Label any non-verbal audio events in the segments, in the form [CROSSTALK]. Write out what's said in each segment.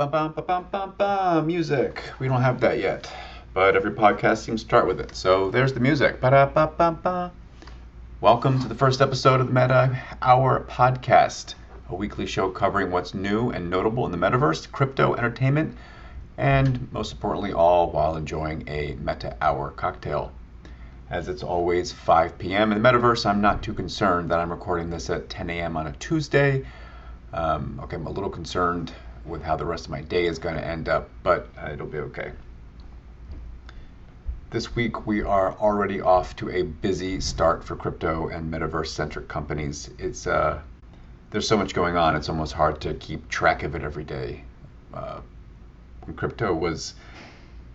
Bum, bum, bum, bum, bum, bum, music. We don't have that yet, but every podcast seems to start with it. So there's the music. Welcome to the first episode of the Meta Hour podcast, a weekly show covering what's new and notable in the metaverse, crypto, entertainment, and most importantly, all while enjoying a Meta Hour cocktail. As it's always 5 p.m. in the metaverse, I'm not too concerned that I'm recording this at 10 a.m. on a Tuesday. Um, okay, I'm a little concerned with how the rest of my day is going to end up, but it'll be okay. This week, we are already off to a busy start for crypto and metaverse centric companies. It's uh, there's so much going on, it's almost hard to keep track of it every day. Uh, when crypto was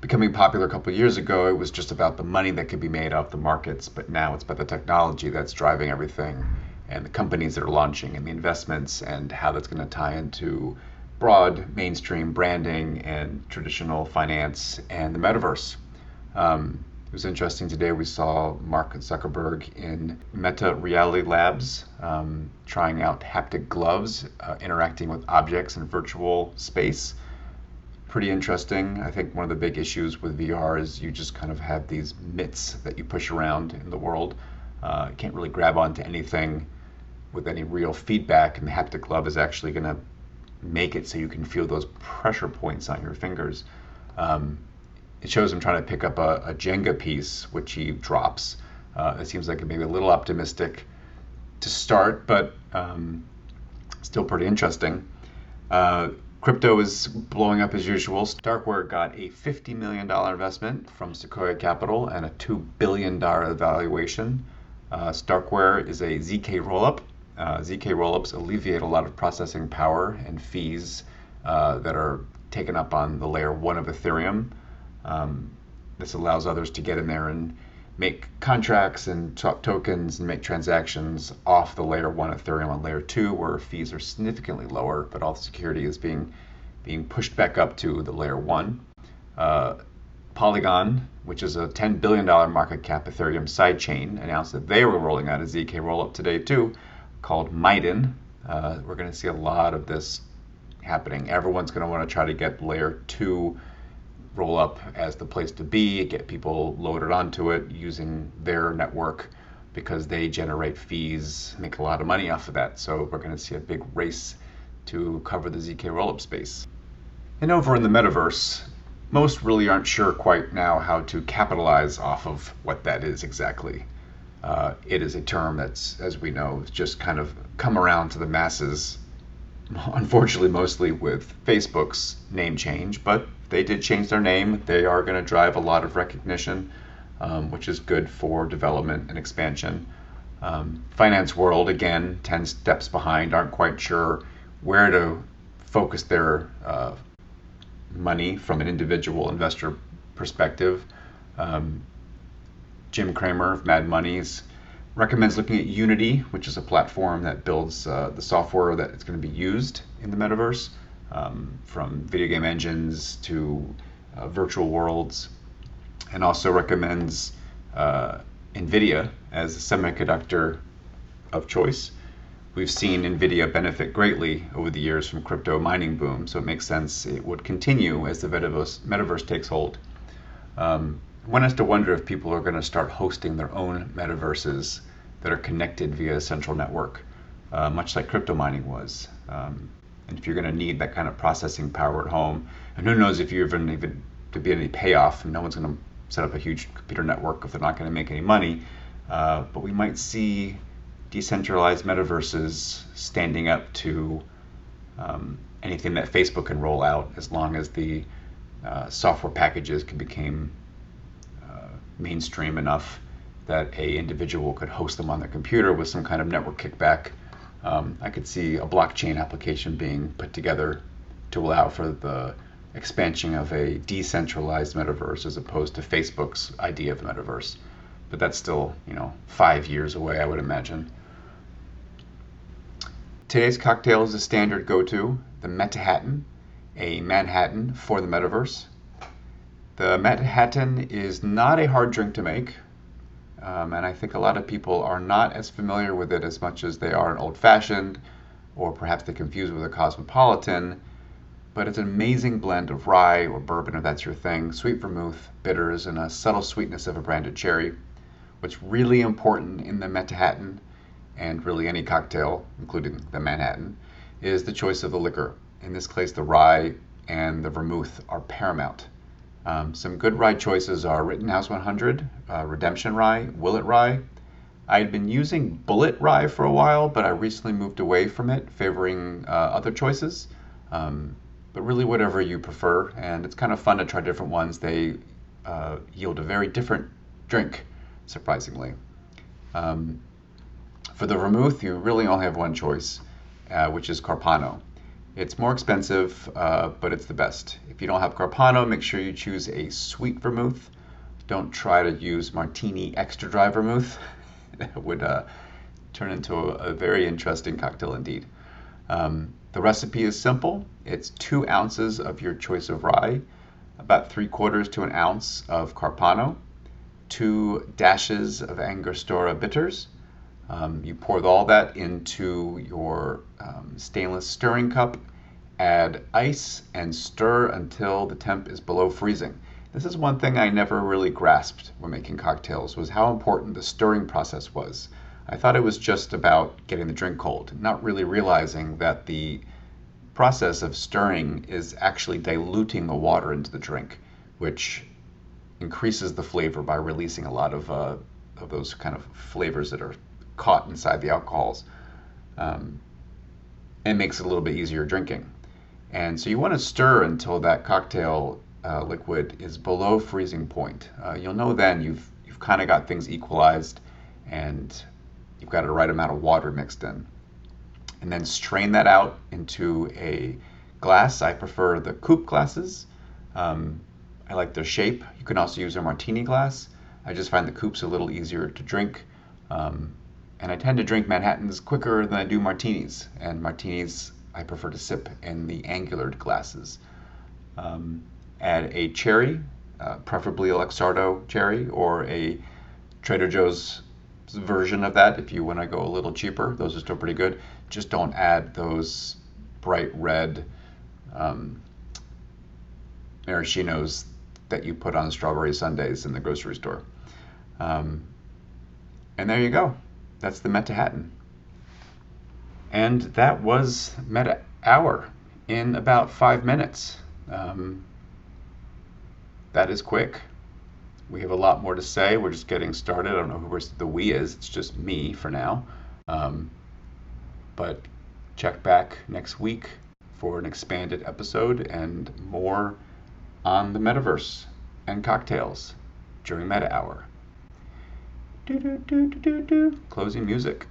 becoming popular a couple years ago, it was just about the money that could be made off the markets, but now it's about the technology that's driving everything and the companies that are launching and the investments and how that's going to tie into broad mainstream branding and traditional finance and the metaverse. Um, it was interesting today. We saw Mark Zuckerberg in Meta Reality Labs um, trying out haptic gloves, uh, interacting with objects in virtual space. Pretty interesting. I think one of the big issues with VR is you just kind of have these mitts that you push around in the world. Uh, can't really grab onto anything with any real feedback, and the haptic glove is actually going to make it so you can feel those pressure points on your fingers. Um, it shows him trying to pick up a, a Jenga piece, which he drops. Uh, it seems like maybe a little optimistic to start, but um, still pretty interesting. Uh, crypto is blowing up as usual. Starkware got a $50 million investment from Sequoia Capital and a $2 billion valuation. Uh, Starkware is a ZK rollup uh, ZK rollups alleviate a lot of processing power and fees uh, that are taken up on the layer one of Ethereum. Um, this allows others to get in there and make contracts and swap tokens and make transactions off the layer one Ethereum on layer two, where fees are significantly lower, but all the security is being being pushed back up to the layer one. Uh, Polygon, which is a $10 billion market cap Ethereum sidechain, announced that they were rolling out a ZK rollup today too, called Miden. Uh, we're going to see a lot of this happening. Everyone's going to want to try to get layer two roll up as the place to be, get people loaded onto it using their network because they generate fees, make a lot of money off of that. So we're going to see a big race to cover the ZK rollup space. And over in the metaverse, most really aren't sure quite now how to capitalize off of what that is exactly. Uh, it is a term that's, as we know, just kind of come around to the masses, [LAUGHS] unfortunately, mostly with Facebook's name change, but they did change their name. They are going to drive a lot of recognition, um, which is good for development and expansion. Um, finance world, again, 10 steps behind, aren't quite sure where to focus their uh, money from an individual investor perspective. Um, Jim Cramer of Mad Money's recommends looking at Unity, which is a platform that builds uh, the software that is going to be used in the metaverse, um, from video game engines to uh, virtual worlds, and also recommends uh, NVIDIA as a semiconductor of choice. We've seen NVIDIA benefit greatly over the years from crypto mining boom, so it makes sense it would continue as the metaverse, metaverse takes hold. Um, one has to wonder if people are going to start hosting their own metaverses that are connected via a central network, uh, much like crypto mining was. Um, and if you're going to need that kind of processing power at home, and who knows if you're even even to be any payoff, no one's going to set up a huge computer network if they're not going to make any money. Uh, but we might see decentralized metaverses standing up to um, anything that Facebook can roll out, as long as the uh, software packages can become mainstream enough that a individual could host them on their computer with some kind of network kickback. Um, I could see a blockchain application being put together to allow for the expansion of a decentralized metaverse as opposed to Facebook's idea of metaverse. But that's still, you know, five years away, I would imagine. Today's cocktail is a standard go-to, the Manhattan, a Metahattan for the metaverse. The Manhattan is not a hard drink to make, um, and I think a lot of people are not as familiar with it as much as they are an old fashioned, or perhaps they confuse it with a cosmopolitan. but it's an amazing blend of rye or bourbon if that's your thing, sweet vermouth, bitters, and a subtle sweetness of a branded cherry. What's really important in the Manhattan, and really any cocktail, including the Manhattan, is the choice of the liquor. In this case, the rye and the vermouth are paramount. Um, some good rye choices are Rittenhouse 100, uh, Redemption Rye, Willet Rye. I had been using Bulleit Rye for a while, but I recently moved away from it, favoring uh, other choices. Um, but really, whatever you prefer, and it's kind of fun to try different ones. They uh, yield a very different drink, surprisingly. Um, for the vermouth, you really only have one choice, uh, which is Carpano. It's more expensive, uh, but it's the best. If you don't have Carpano, make sure you choose a sweet vermouth. Don't try to use Martini Extra Dry Vermouth. [LAUGHS] that would uh, turn into a, a, very interesting cocktail indeed. Um, the recipe is simple. It's two ounces of your choice of rye, about three quarters to an ounce of Carpano, two dashes of Angostura bitters, um, you pour all that into your um, stainless stirring cup, add ice, and stir until the temp is below freezing. This is one thing I never really grasped when making cocktails was how important the stirring process was. I thought it was just about getting the drink cold, not really realizing that the process of stirring is actually diluting the water into the drink, which increases the flavor by releasing a lot of, uh, of those kind of flavors that are caught inside the alcohols. Um, and makes it a little bit easier drinking. And so you want to stir until that cocktail uh, liquid is below freezing point. Uh, you'll know then you've you've kind of got things equalized, and you've got the right amount of water mixed in. And then strain that out into a glass. I prefer the coupe glasses. Um, I like their shape. You can also use a martini glass. I just find the coupes a little easier to drink. Um, and I tend to drink Manhattans quicker than I do martinis. And martinis, I prefer to sip in the angular glasses. Um, add a cherry, uh, preferably a Luxardo cherry, or a Trader Joe's version of that if you want to go a little cheaper. Those are still pretty good. Just don't add those bright red um, maraschinos that you put on strawberry sundaes in the grocery store. Um, and there you go. That's the Manhattan. And that was Meta Hour in about five minutes. Um, that is quick. We have a lot more to say. We're just getting started. I don't know who the we is. It's just me for now. Um, but check back next week for an expanded episode and more on the metaverse and cocktails during Meta Hour. Do, do, do, do, do, do. Closing music.